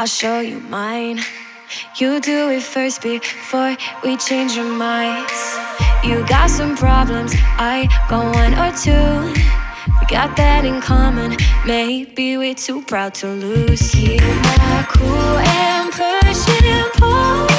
I'll show you mine. You do it first before we change our minds. You got some problems, I got one or two. We got that in common. Maybe we're too proud to lose. Keep my cool and push and pull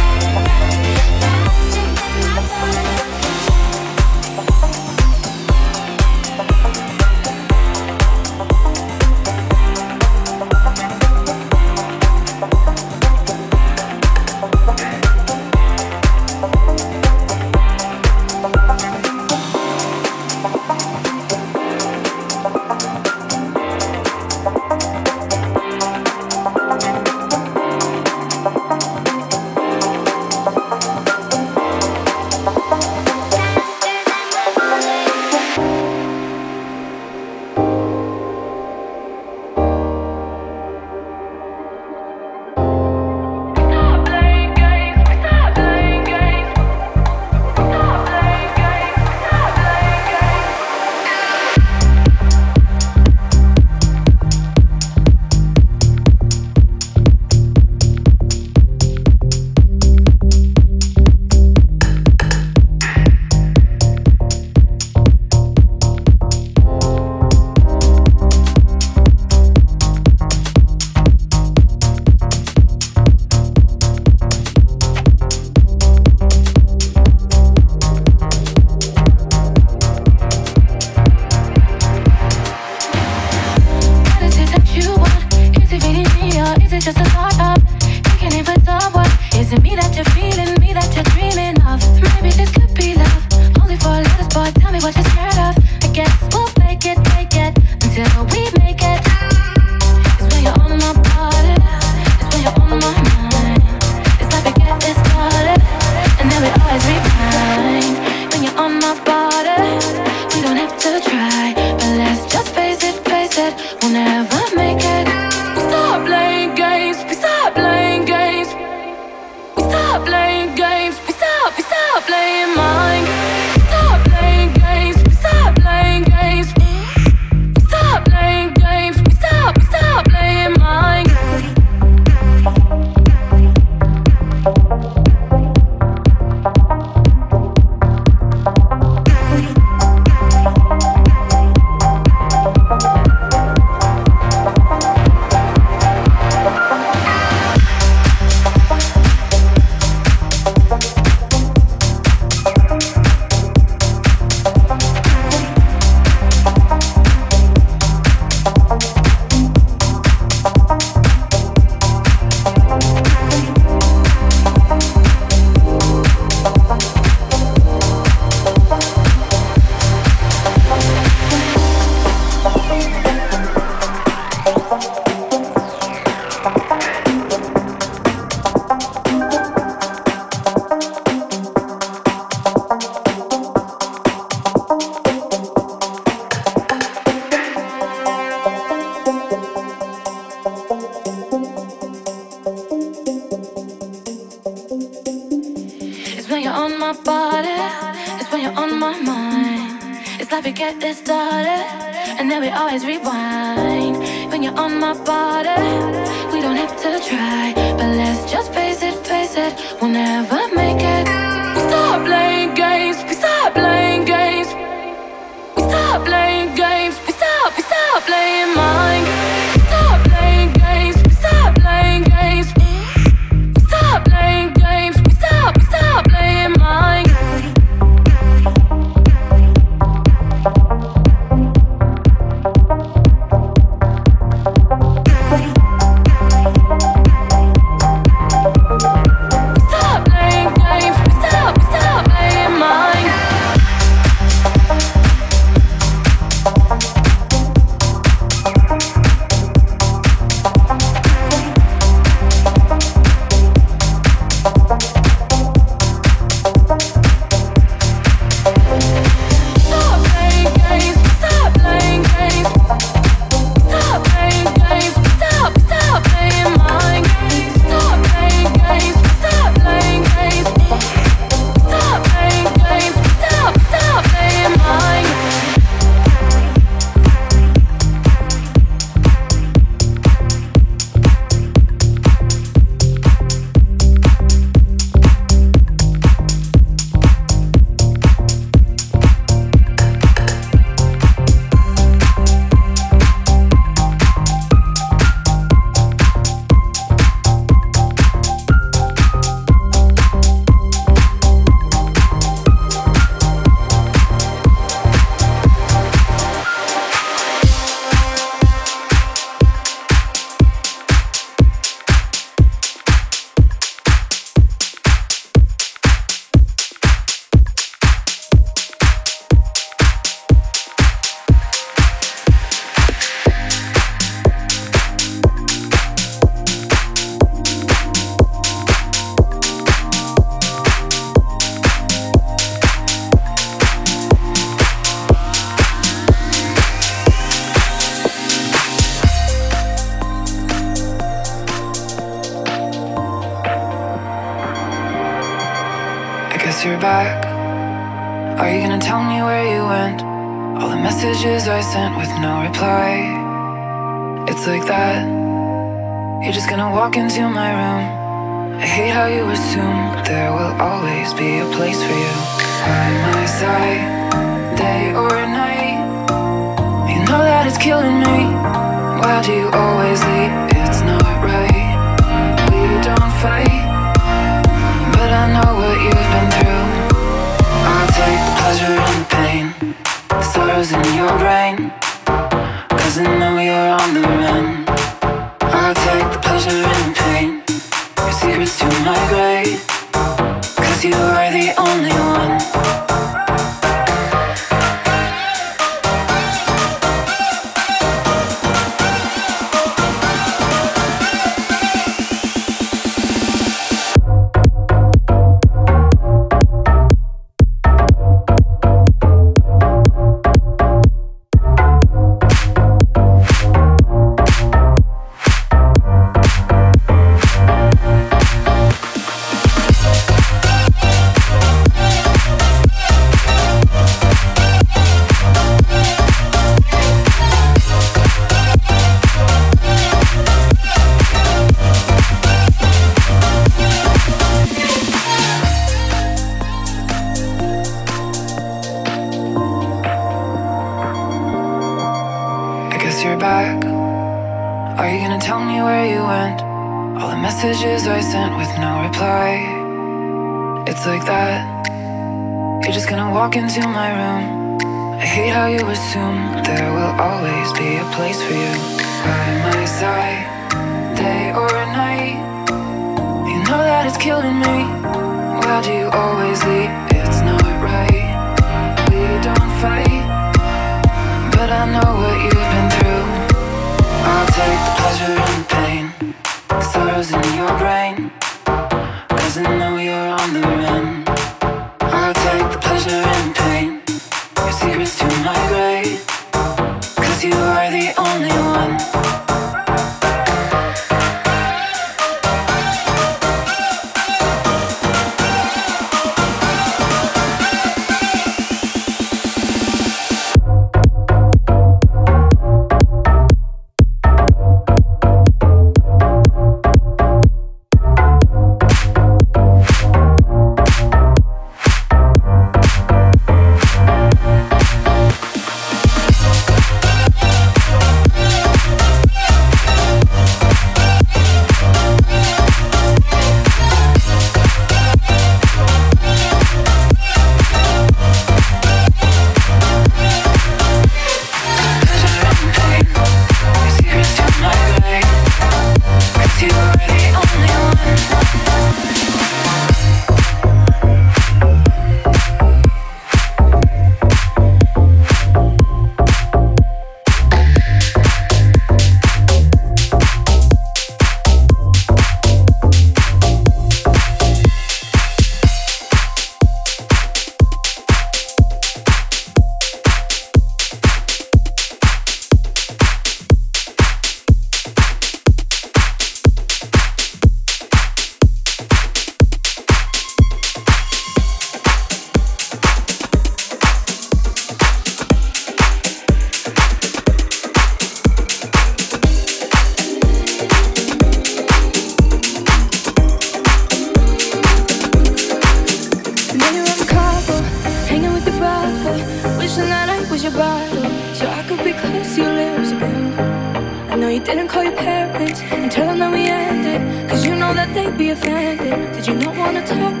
Did you not wanna talk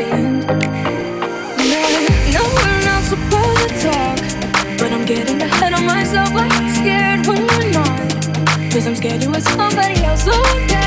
end? No, we're not supposed to talk, but I'm getting ahead of myself. I'm scared when you're not, cause I'm scared you with somebody else. So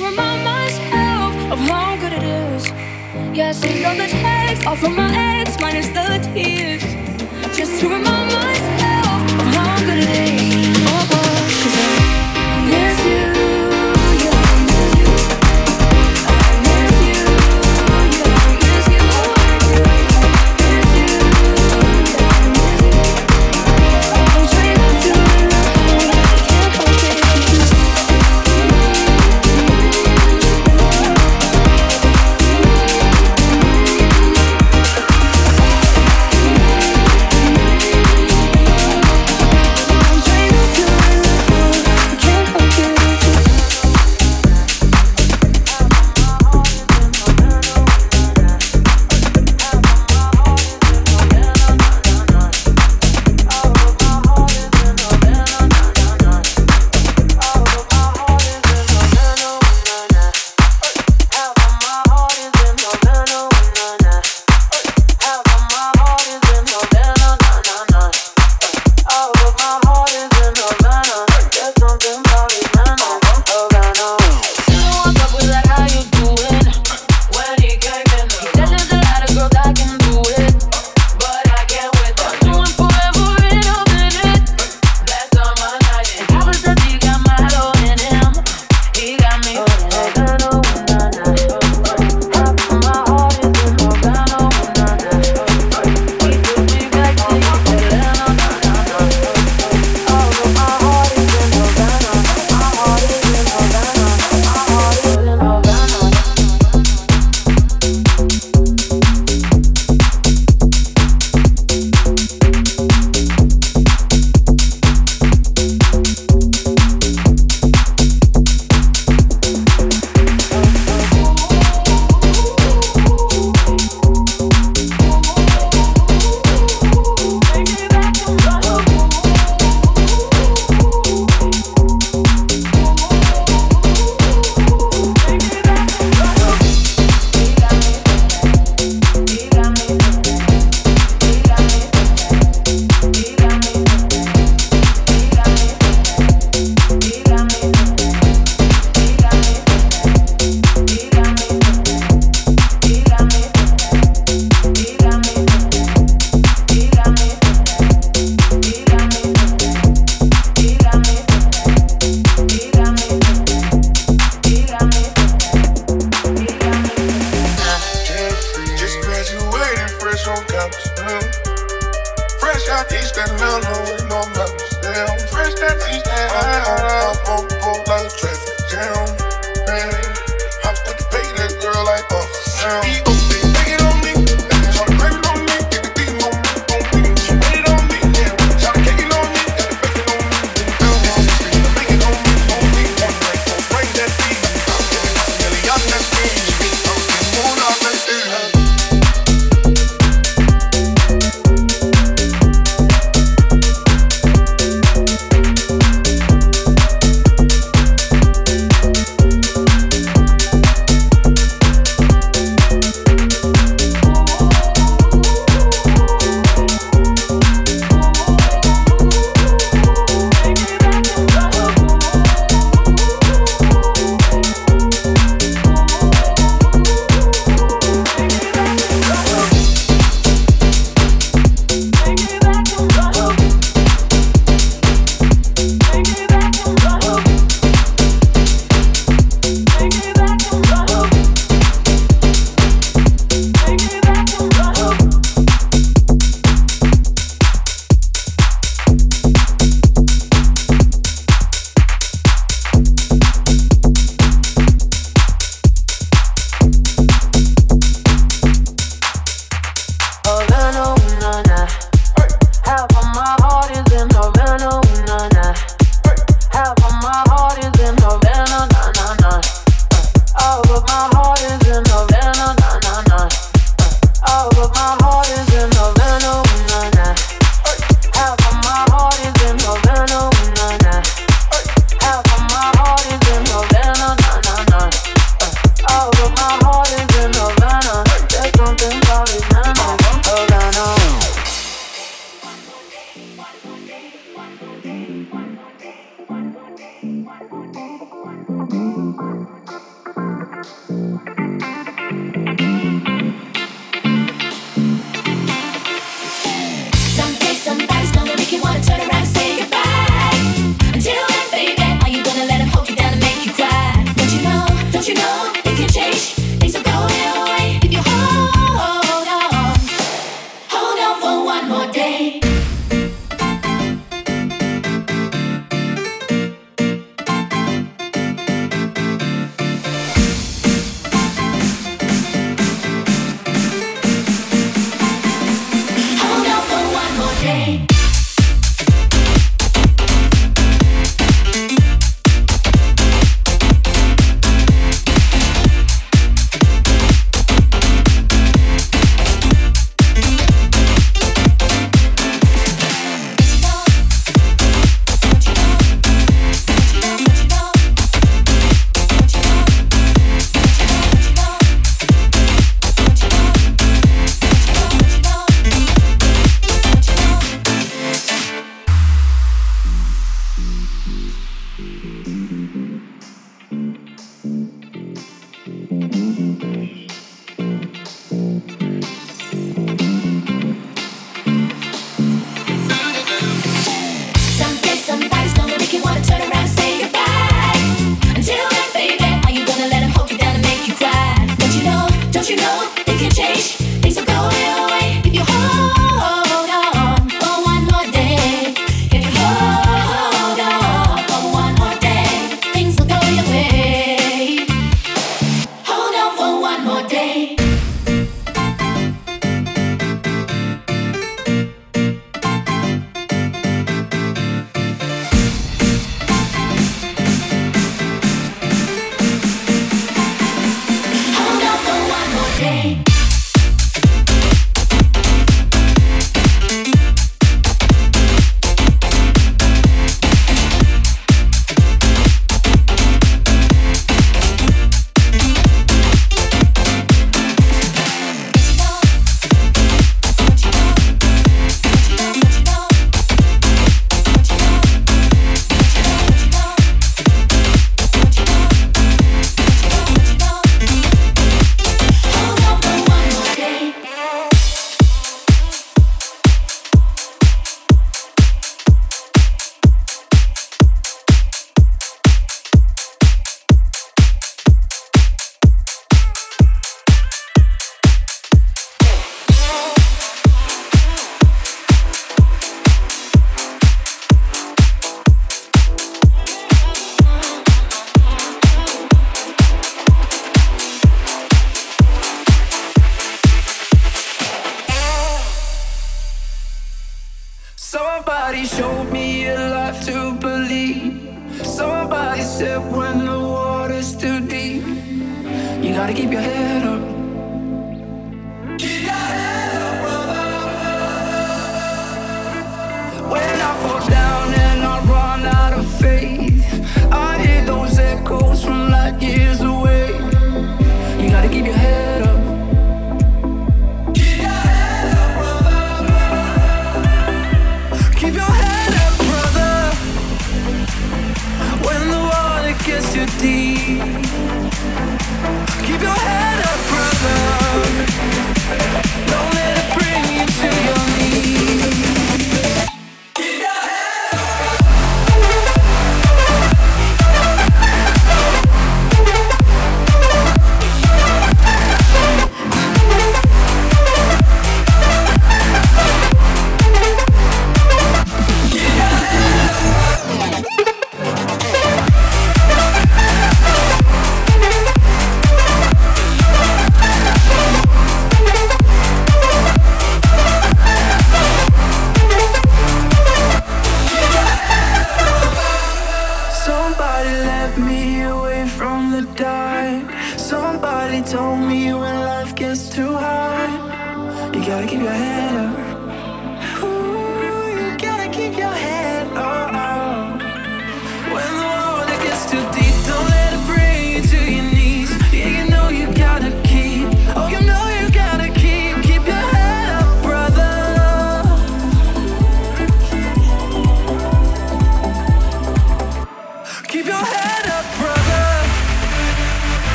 to remind myself of how good it is. Yes, and all the texts, all from my ex, minus the tears, just to remind myself.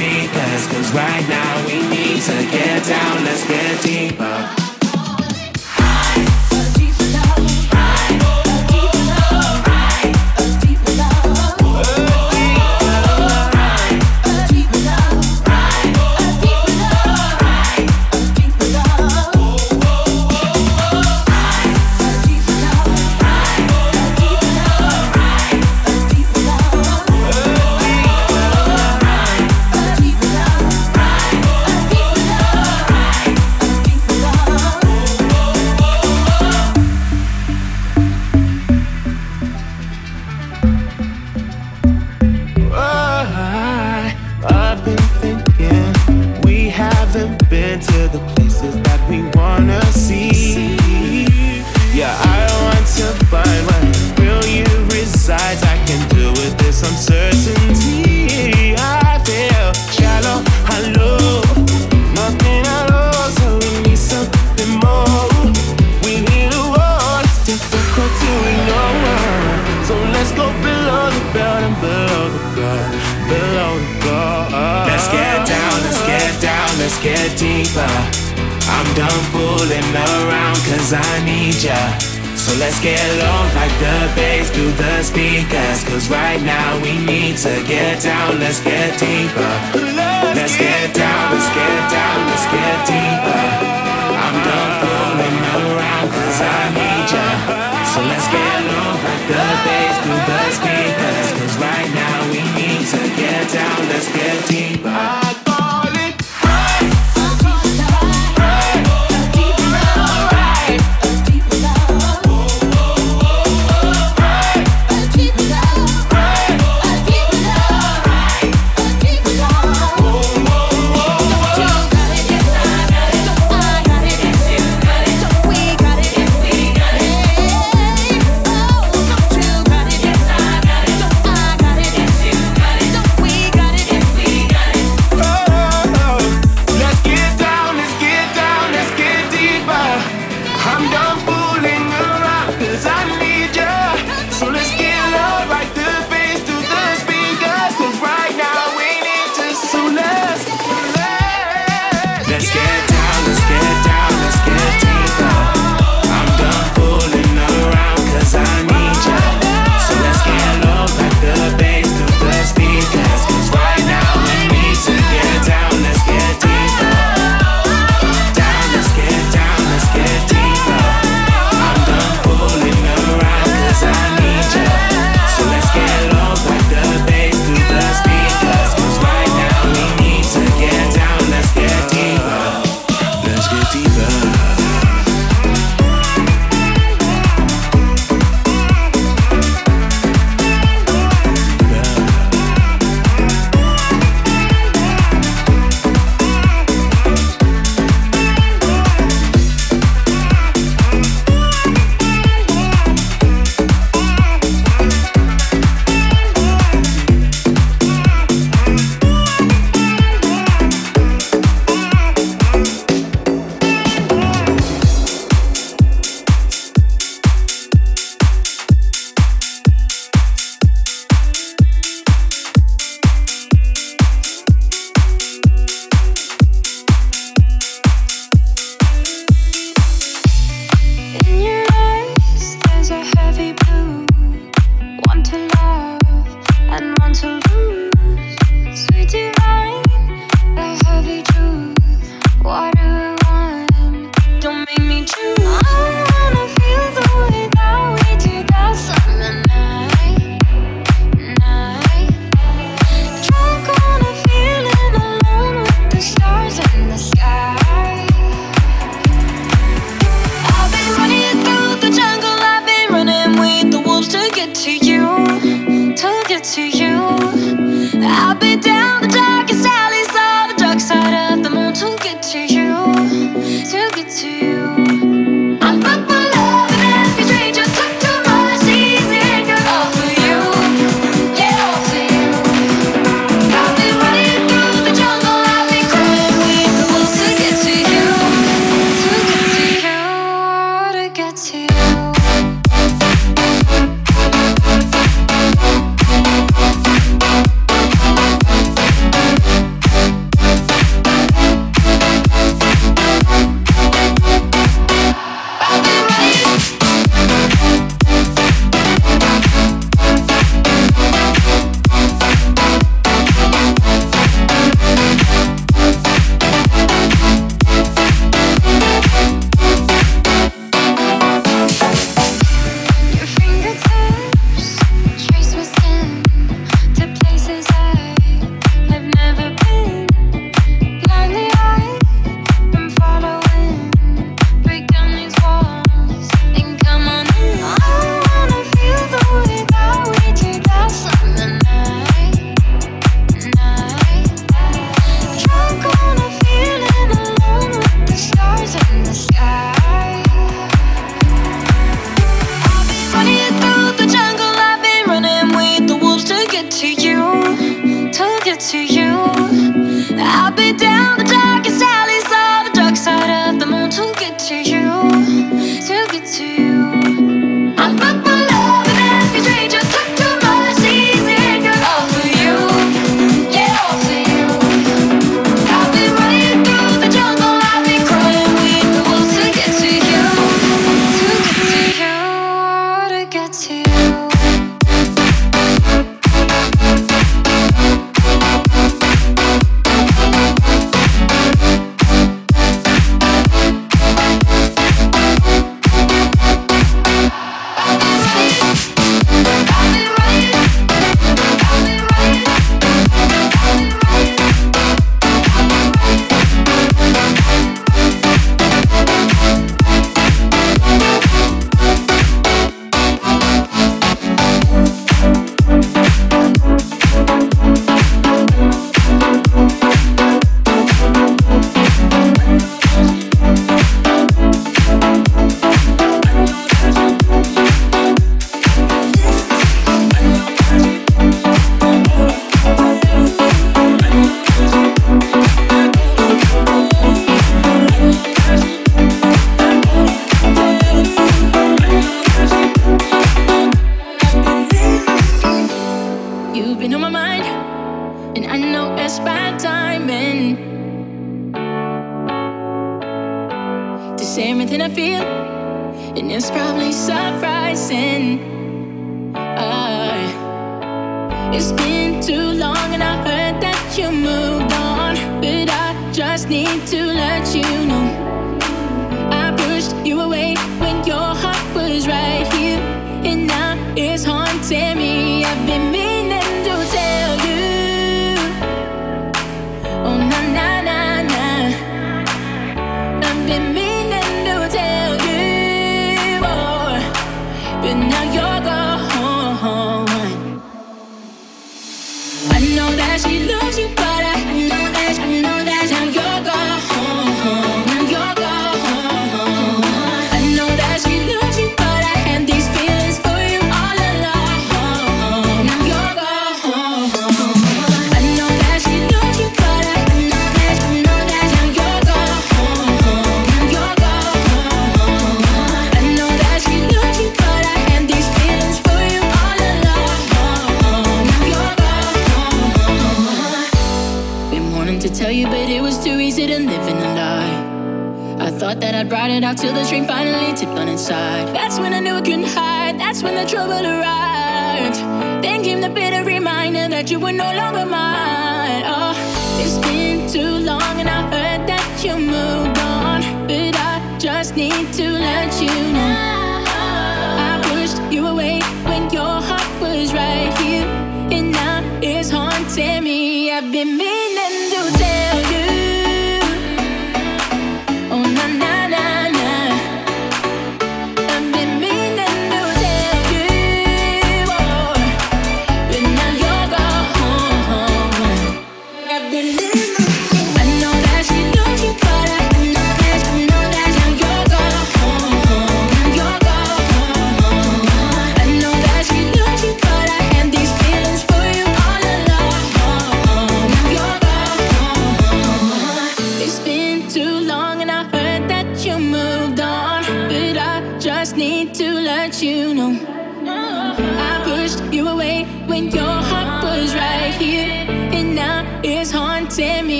Speakers. Cause right now we need to get down, let's get deeper. the place. deeper. I'm done fooling around cause I need ya. So let's get on like the bass through the speakers. Cause right now we need to get down, let's get deeper. Let's get down, let's get down, let's get deeper. I'm done fooling around cause I need ya. So let's get on like the bass through the speakers. Cause right now we need to get down, let's get deeper.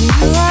you